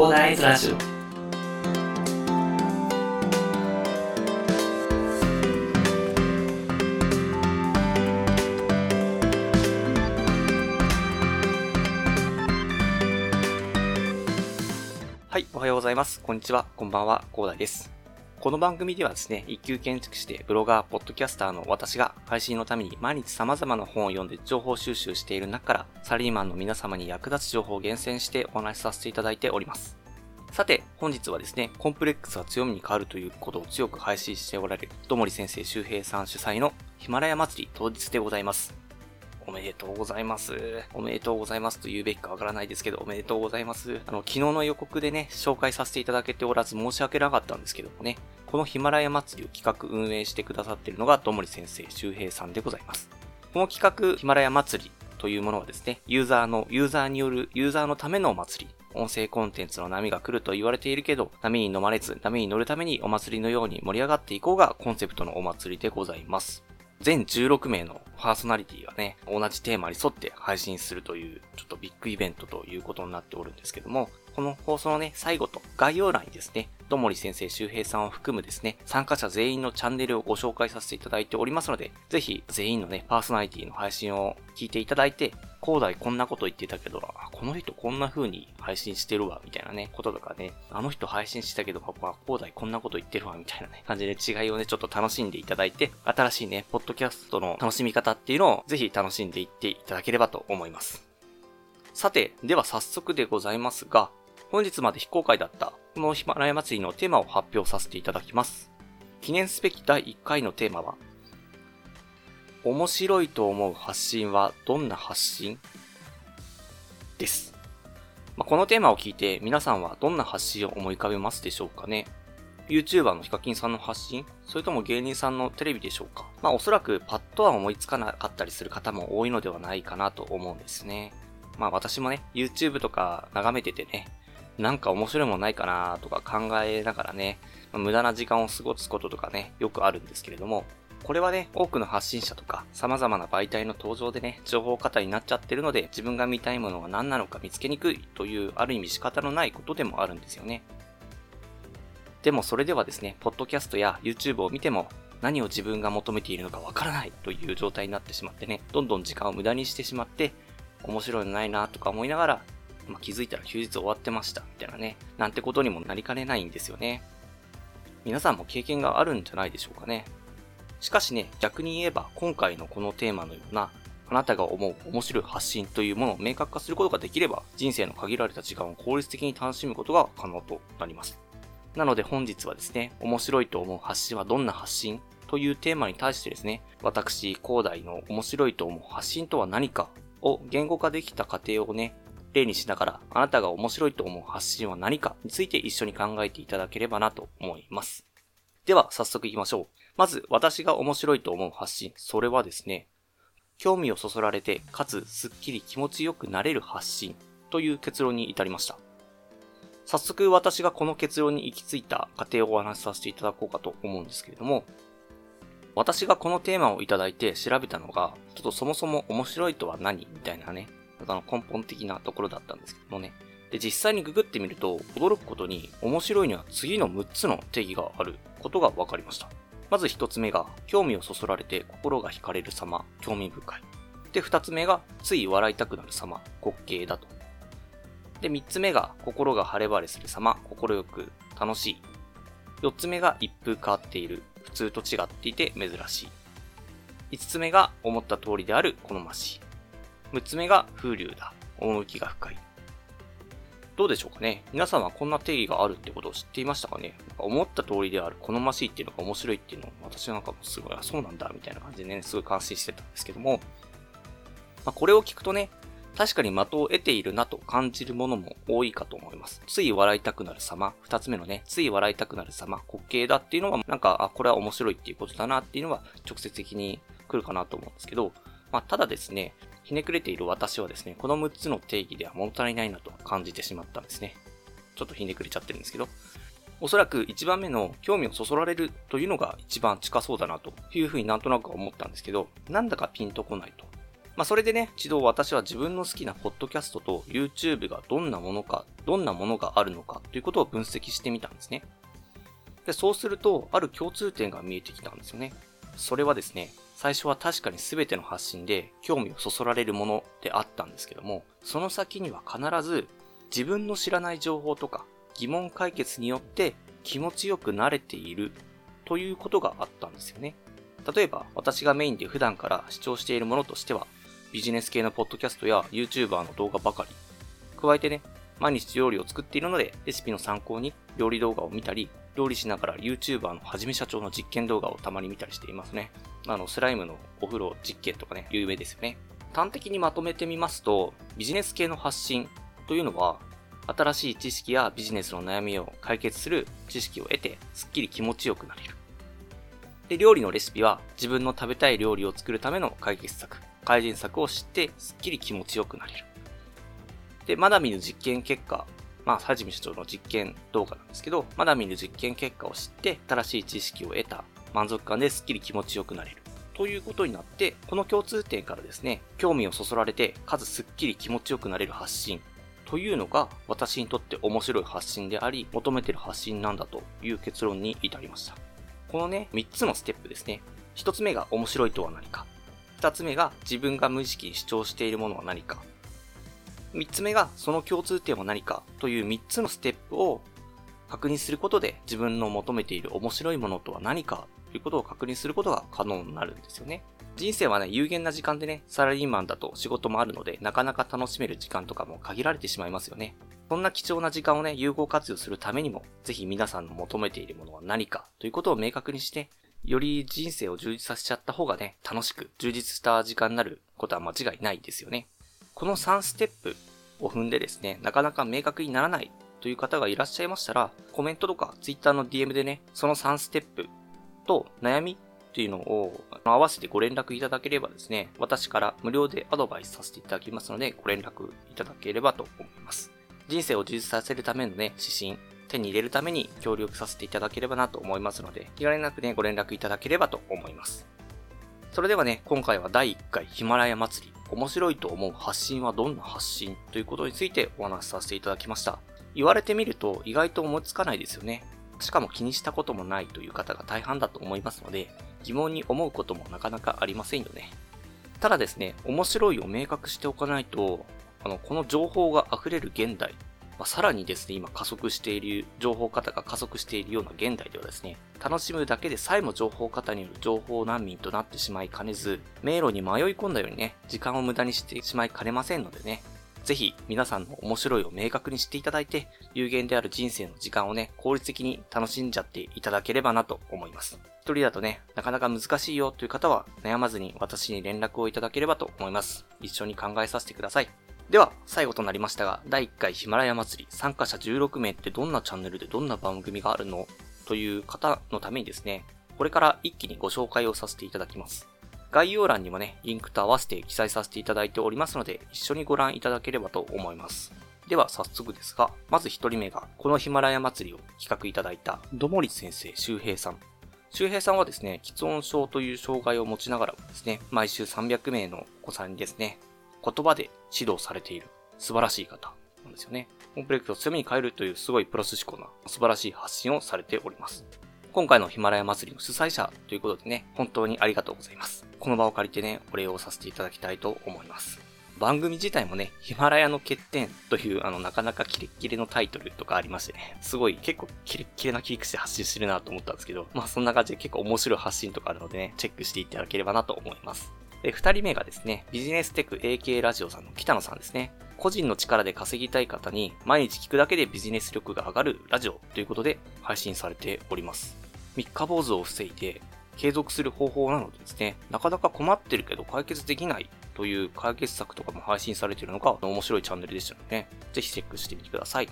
広大ズラジオはい、おはようございます。こんにちは。こんばんは。広大です。この番組ではですね、一級建築士でブロガー、ポッドキャスターの私が配信のために毎日様々な本を読んで情報収集している中から、サリーマンの皆様に役立つ情報を厳選してお話しさせていただいております。さて、本日はですね、コンプレックスは強みに変わるということを強く配信しておられる、ともり先生周平さん主催のヒマラヤ祭り当日でございます。おめでとうございます。おめでとうございますと言うべきかわからないですけど、おめでとうございます。あの、昨日の予告でね、紹介させていただけておらず申し訳なかったんですけどもね、このヒマラヤ祭りを企画運営してくださっているのが、ともり先生周平さんでございます。この企画、ヒマラヤ祭りというものはですね、ユーザーの、ユーザーによる、ユーザーのためのお祭り。音声コンテンツの波が来ると言われているけど、波に飲まれず、波に乗るためにお祭りのように盛り上がっていこうがコンセプトのお祭りでございます。全16名のパーソナリティがね、同じテーマに沿って配信するという、ちょっとビッグイベントということになっておるんですけども、この放送のね、最後と概要欄にですね、どもり先生周平さんを含むですね、参加者全員のチャンネルをご紹介させていただいておりますので、ぜひ全員のね、パーソナリティの配信を聞いていただいて、広大こんなこと言ってたけど、あこの人こんな風に配信してるわ、みたいなね、こととかね、あの人配信してたけど、パパ、広大こんなこと言ってるわ、みたいなね、感じで違いをね、ちょっと楽しんでいただいて、新しいね、ポッドキャストの楽しみ方っていうのを、ぜひ楽しんでいっていただければと思います。さて、では早速でございますが、本日まで非公開だった、このヒマラヤ祭りのテーマを発表させていただきます。記念すべき第1回のテーマは、面白いと思う発信はどんな発信？です。まあ、このテーマを聞いて皆さんはどんな発信を思い浮かべますでしょうかね ?YouTuber のヒカキンさんの発信？それとも芸人さんのテレビでしょうか？まあおそらくパッとは思いつかなかったりする方も多いのではないかなと思うんですね。まあ私もね、YouTube とか眺めててね、なんか面白いもんないかなとか考えながらね、無駄な時間を過ごすこととかね、よくあるんですけれども、これはね、多くの発信者とか、様々な媒体の登場でね、情報過多になっちゃってるので、自分が見たいものが何なのか見つけにくいという、ある意味仕方のないことでもあるんですよね。でもそれではですね、ポッドキャストや YouTube を見ても、何を自分が求めているのかわからないという状態になってしまってね、どんどん時間を無駄にしてしまって、面白いのないなとか思いながら、まあ、気づいたら休日終わってました、みたいなね、なんてことにもなりかねないんですよね。皆さんも経験があるんじゃないでしょうかね。しかしね、逆に言えば今回のこのテーマのような、あなたが思う面白い発信というものを明確化することができれば、人生の限られた時間を効率的に楽しむことが可能となります。なので本日はですね、面白いと思う発信はどんな発信というテーマに対してですね、私、広大の面白いと思う発信とは何かを言語化できた過程をね、例にしながら、あなたが面白いと思う発信は何かについて一緒に考えていただければなと思います。では、早速行きましょう。まず、私が面白いと思う発信、それはですね、興味をそそられて、かつ、すっきり気持ちよくなれる発信という結論に至りました。早速、私がこの結論に行き着いた過程をお話しさせていただこうかと思うんですけれども、私がこのテーマをいただいて調べたのが、ちょっとそもそも面白いとは何みたいなね、あの根本的なところだったんですけどもね。で、実際にググってみると、驚くことに、面白いには次の6つの定義があることが分かりました。まず1つ目が、興味をそそられて心が惹かれる様、興味深い。で、2つ目が、つい笑いたくなる様、滑稽だと。で、3つ目が、心が晴れ晴れする様、心よく楽しい。4つ目が、一風変わっている、普通と違っていて珍しい。5つ目が、思った通りである、好ましい。6つ目が、風流だ、趣が深い。どうでしょうかね。皆さんはこんな定義があるってことを知っていましたかね。なんか思った通りである、好ましいっていうのが面白いっていうのを私なんかもすごい、あ、そうなんだ、みたいな感じでね、すごい感心してたんですけども、まあ、これを聞くとね、確かに的を得ているなと感じるものも多いかと思います。つい笑いたくなる様、二つ目のね、つい笑いたくなる様、滑稽だっていうのは、なんか、あ、これは面白いっていうことだなっていうのは直接的に来るかなと思うんですけど、まあ、ただですね、ひねくれている私はですね、この6つの定義では物足りないなと感じてしまったんですね。ちょっとひねくれちゃってるんですけど、おそらく1番目の興味をそそられるというのが一番近そうだなというふうになんとなく思ったんですけど、なんだかピンとこないと。まあ、それでね、一度私は自分の好きなポッドキャストと YouTube がどんなものか、どんなものがあるのかということを分析してみたんですね。で、そうすると、ある共通点が見えてきたんですよね。それはですね、最初は確かに全ての発信で興味をそそられるものであったんですけども、その先には必ず自分の知らない情報とか疑問解決によって気持ちよくなれているということがあったんですよね。例えば、私がメインで普段から視聴しているものとしては、ビジネス系のポッドキャストや YouTuber の動画ばかり。加えてね、毎日料理を作っているので、レシピの参考に料理動画を見たり、料理しながら YouTuber のはじめ社長の実験動画をたまに見たりしていますね。あの、スライムのお風呂実験とかね、有名ですよね。端的にまとめてみますと、ビジネス系の発信というのは、新しい知識やビジネスの悩みを解決する知識を得て、すっきり気持ちよくなれる。で、料理のレシピは自分の食べたい料理を作るための解決策、改善策を知ってすっきり気持ちよくなれる。で、まだ見ぬ実験結果、まあ、はじめ社長の実験動画なんですけど、まだ見ぬ実験結果を知って新しい知識を得た満足感ですっきり気持ちよくなれる。ということになって、この共通点からですね、興味をそそられて、数すっきり気持ちよくなれる発信というのが私にとって面白い発信であり、求めてる発信なんだという結論に至りました。このね、3つのステップですね。1つ目が面白いとは何か。2つ目が自分が無意識に主張しているものは何か。3つ目がその共通点は何かという3つのステップを確認することで自分の求めている面白いものとは何かということを確認することが可能になるんですよね。人生はね、有限な時間でね、サラリーマンだと仕事もあるので、なかなか楽しめる時間とかも限られてしまいますよね。そんな貴重な時間をね、有効活用するためにも、ぜひ皆さんの求めているものは何かということを明確にして、より人生を充実させちゃった方がね、楽しく充実した時間になることは間違いないですよね。この3ステップを踏んでですね、なかなか明確にならないという方がいらっしゃいましたら、コメントとか Twitter の DM でね、その3ステップと悩みっていうのを合わせてご連絡いただければですね、私から無料でアドバイスさせていただきますので、ご連絡いただければと思います。人生を充実させるためのね、指針、手に入れるために協力させていただければなと思いますので、気兼ねなくね、ご連絡いただければと思います。それではね、今回は第1回ヒマラヤ祭り、面白いと思う発信はどんな発信ということについてお話しさせていただきました。言われてみると意外と思いつかないですよね。しかも気にしたこともないという方が大半だと思いますので、疑問に思うこともなかなかありませんよね。ただですね、面白いを明確しておかないと、あの、この情報が溢れる現代、まあ、さらにですね、今加速している、情報型が加速しているような現代ではですね、楽しむだけでさえも情報型による情報難民となってしまいかねず、迷路に迷い込んだようにね、時間を無駄にしてしまいかねませんのでね、ぜひ皆さんの面白いを明確にしていただいて、有限である人生の時間をね、効率的に楽しんじゃっていただければなと思います。一人だとね、なかなか難しいよという方は悩まずに私に連絡をいただければと思います。一緒に考えさせてください。では、最後となりましたが、第1回ヒマラヤ祭り参加者16名ってどんなチャンネルでどんな番組があるのという方のためにですね、これから一気にご紹介をさせていただきます。概要欄にもね、リンクと合わせて記載させていただいておりますので、一緒にご覧いただければと思います。では早速ですが、まず一人目が、このヒマラヤ祭りを企画いただいた、どもり先生周平さん。周平さんはですね、喫音症という障害を持ちながらもですね、毎週300名のお子さんにですね、言葉で指導されている素晴らしい方なんですよね。コンプレックスを強みに変えるというすごいプラス思考な素晴らしい発信をされております。今回のヒマラヤ祭りの主催者ということでね、本当にありがとうございます。この場を借りてね、お礼をさせていただきたいと思います。番組自体もね、ヒマラヤの欠点という、あの、なかなかキレッキレのタイトルとかありましてね、すごい結構キレッキレな切り口で発信してるなと思ったんですけど、まあそんな感じで結構面白い発信とかあるのでね、チェックしていただければなと思います。で、二人目がですね、ビジネステク AK ラジオさんの北野さんですね。個人の力で稼ぎたい方に毎日聞くだけでビジネス力が上がるラジオということで配信されております。三日坊主を防いで継続する方法なのでですね、なかなか困ってるけど解決できないという解決策とかも配信されているのが面白いチャンネルでしたので、ね、ぜひチェックしてみてください。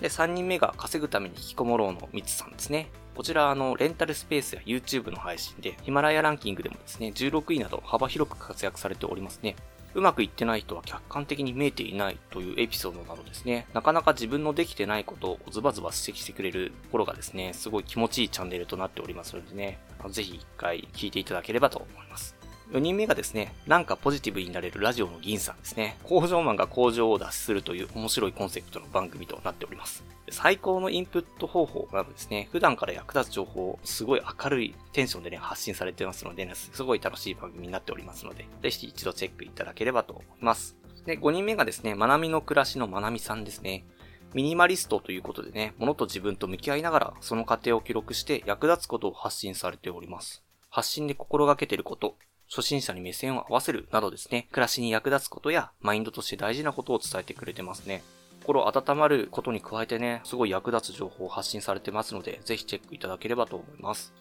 で、3人目が稼ぐために引きこもろうのミツさんですね。こちら、あの、レンタルスペースや YouTube の配信で、ヒマラヤランキングでもですね、16位など幅広く活躍されておりますね。うまくいってない人は客観的に見えていないというエピソードなどですね、なかなか自分のできてないことをズバズバ指摘してくれるところがですね、すごい気持ちいいチャンネルとなっておりますのでね、ぜひ一回聞いていただければと思います。4人目がですね、なんかポジティブになれるラジオの銀さんですね。工場マンが工場を脱出するという面白いコンセプトの番組となっております。最高のインプット方法がですね、普段から役立つ情報をすごい明るいテンションでね、発信されてますので、ね、すごい楽しい番組になっておりますので、ぜひ一度チェックいただければと思います。で、5人目がですね、まなみの暮らしのまなみさんですね。ミニマリストということでね、物と自分と向き合いながら、その過程を記録して役立つことを発信されております。発信で心がけていること、初心者に目線を合わせるなどですね、暮らしに役立つことや、マインドとして大事なことを伝えてくれてますね。心温まることに加えてね、すごい役立つ情報を発信されてますので、ぜひチェックいただければと思います。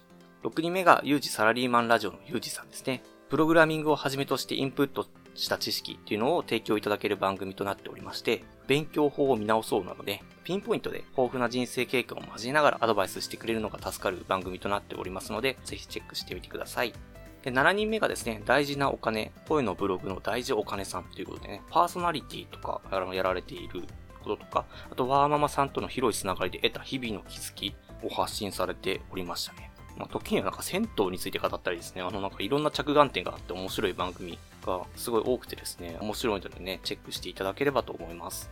6人目が、ユージサラリーマンラジオのユージさんですね。プログラミングをはじめとしてインプットした知識っていうのを提供いただける番組となっておりまして、勉強法を見直そうなので、ピンポイントで豊富な人生経験を交えながらアドバイスしてくれるのが助かる番組となっておりますので、ぜひチェックしてみてください。で、7人目がですね、大事なお金、声のブログの大事お金さんということでね、パーソナリティとかやられていることとか、あとワーママさんとの広いつながりで得た日々の気づきを発信されておりましたね。まあ、時にはなんか銭湯について語ったりですね、あのなんかいろんな着眼点があって面白い番組がすごい多くてですね、面白いのでね、チェックしていただければと思います。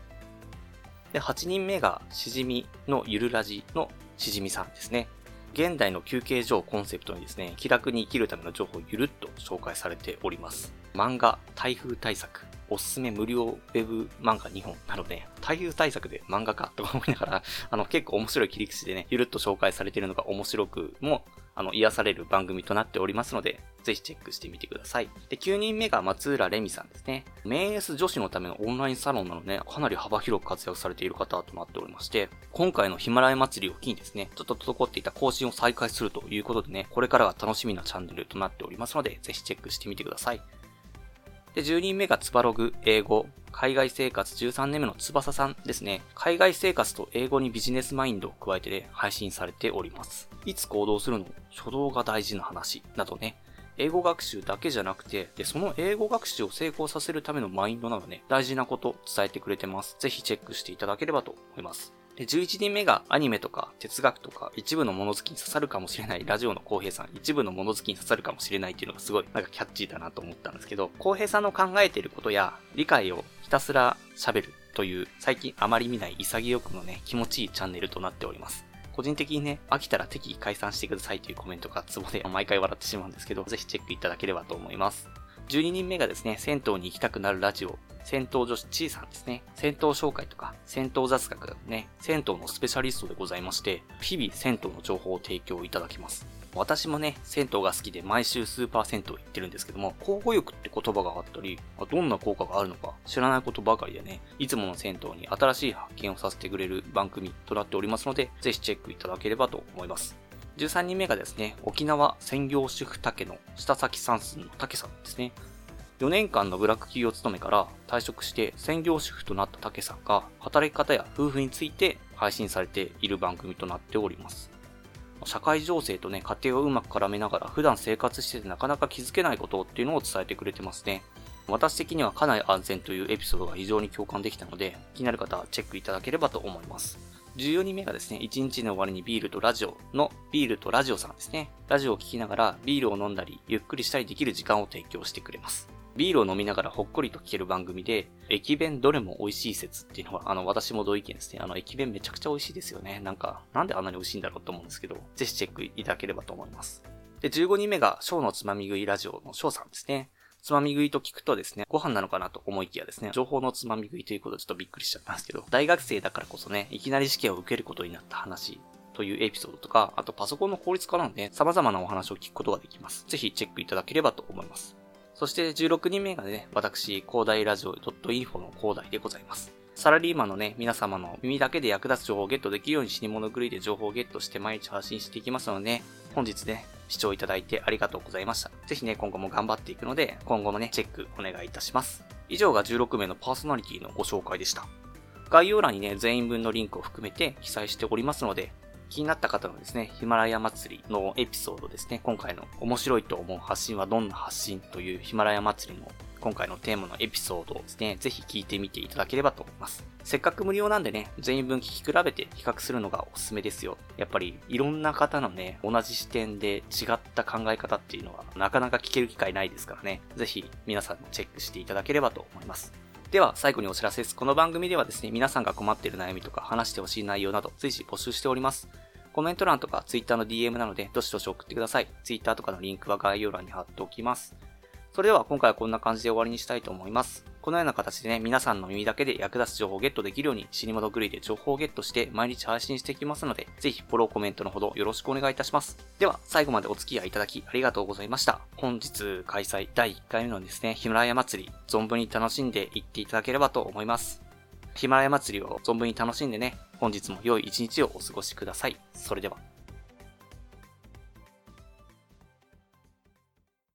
で、8人目がしじみのゆるラジのしじみさんですね。現代の休憩所をコンセプトにですね、気楽に生きるための情報をゆるっと紹介されております。漫画、台風対策、おすすめ無料ウェブ漫画2本なので、台風対策で漫画かとか思いながら、あの結構面白い切り口でね、ゆるっと紹介されているのが面白くも、あの、癒される番組となっておりますので、ぜひチェックしてみてください。で、9人目が松浦レミさんですね。メンエス女子のためのオンラインサロンなので、かなり幅広く活躍されている方となっておりまして、今回のヒマラヤ祭りを機にですね、ちょっと滞っていた更新を再開するということでね、これからが楽しみなチャンネルとなっておりますので、ぜひチェックしてみてください。で、10人目がツバログ、英語、海外生活13年目の翼さんですね。海外生活と英語にビジネスマインドを加えてで配信されております。いつ行動するの？初動が大事な話などね。英語学習だけじゃなくて、で、その英語学習を成功させるためのマインドなどね、大事なこと伝えてくれてます。ぜひチェックしていただければと思います。で、11人目がアニメとか哲学とか一部の物好きに刺さるかもしれないラジオの浩平さん、一部の物好きに刺さるかもしれないっていうのがすごいなんかキャッチーだなと思ったんですけど、浩平さんの考えていることや理解をひたすら喋るという最近あまり見ない潔くのね、気持ちいいチャンネルとなっております。個人的にね、飽きたら適宜解散してくださいというコメントがツボで毎回笑ってしまうんですけど、ぜひチェックいただければと思います。12人目がですね、銭湯に行きたくなるラジオ、銭湯女子ちいさんですね。銭湯紹介とか、銭湯雑学などね、銭湯のスペシャリストでございまして、日々銭湯の情報を提供いただきます。私もね、銭湯が好きで毎週スーパー銭湯行ってるんですけども、交互浴って言葉があったり、どんな効果があるのか知らないことばかりでね、いつもの銭湯に新しい発見をさせてくれる番組となっておりますので、ぜひチェックいただければと思います。13人目がですね、沖縄専業主婦竹の下崎三寸の竹さんですね。4年間のブラック企業勤めから退職して専業主婦となった竹さんが働き方や夫婦について配信されている番組となっております。社会情勢とね、家庭をうまく絡めながら普段生活しててなかなか気づけないことっていうのを伝えてくれてますね。私的には家内安全というエピソードが非常に共感できたので、気になる方はチェックいただければと思います。14人目がですね、1日の終わりにビールとラジオのビールとラジオさんですね。ラジオを聴きながらビールを飲んだり、ゆっくりしたりできる時間を提供してくれます。ビールを飲みながらほっこりと聞ける番組で、駅弁どれも美味しい説っていうのは、あの、私も同意見ですね。あの、駅弁めちゃくちゃ美味しいですよね。なんか、なんであんなに美味しいんだろうと思うんですけど、ぜひチェックいただければと思います。で、15人目が、ショーのつまみ食いラジオのショーさんですね。つまみ食いと聞くとですね、ご飯なのかなと思いきやですね、情報のつまみ食いということでちょっとびっくりしちゃったんですけど、大学生だからこそね、いきなり試験を受けることになった話というエピソードとか、あとパソコンの効率化なので、様々なお話を聞くことができます。ぜひチェックいただければと思います。そして16人目がね、私、広大ラジオ .info の広大でございます。サラリーマンのね、皆様の耳だけで役立つ情報をゲットできるように死に物狂いで情報をゲットして毎日発信していきますので、本日ね、視聴いただいてありがとうございました。ぜひね、今後も頑張っていくので、今後もね、チェックお願いいたします。以上が16名のパーソナリティのご紹介でした。概要欄にね、全員分のリンクを含めて記載しておりますので、気になった方のですね、ヒマラヤ祭りのエピソードですね、今回の面白いと思う発信はどんな発信というヒマラヤ祭りの今回のテーマのエピソードをですね、ぜひ聞いてみていただければと思います。せっかく無料なんでね、全員分聞き比べて比較するのがおすすめですよ。やっぱりいろんな方のね、同じ視点で違った考え方っていうのはなかなか聞ける機会ないですからね、ぜひ皆さんもチェックしていただければと思います。では、最後にお知らせです。この番組ではですね、皆さんが困っている悩みとか話してほしい内容など随時募集しております。コメント欄とか Twitter の DM なので、どしどし送ってください。Twitter とかのリンクは概要欄に貼っておきます。それでは今回はこんな感じで終わりにしたいと思います。このような形でね、皆さんの耳だけで役立つ情報をゲットできるように、死に物狂いで情報をゲットして毎日配信していきますので、ぜひフォローコメントのほどよろしくお願いいたします。では、最後までお付き合いいただきありがとうございました。本日開催第1回目のですね、ヒマラヤ祭り、存分に楽しんでいっていただければと思います。ヒマラヤ祭りを存分に楽しんでね、本日も良い一日をお過ごしください。それでは。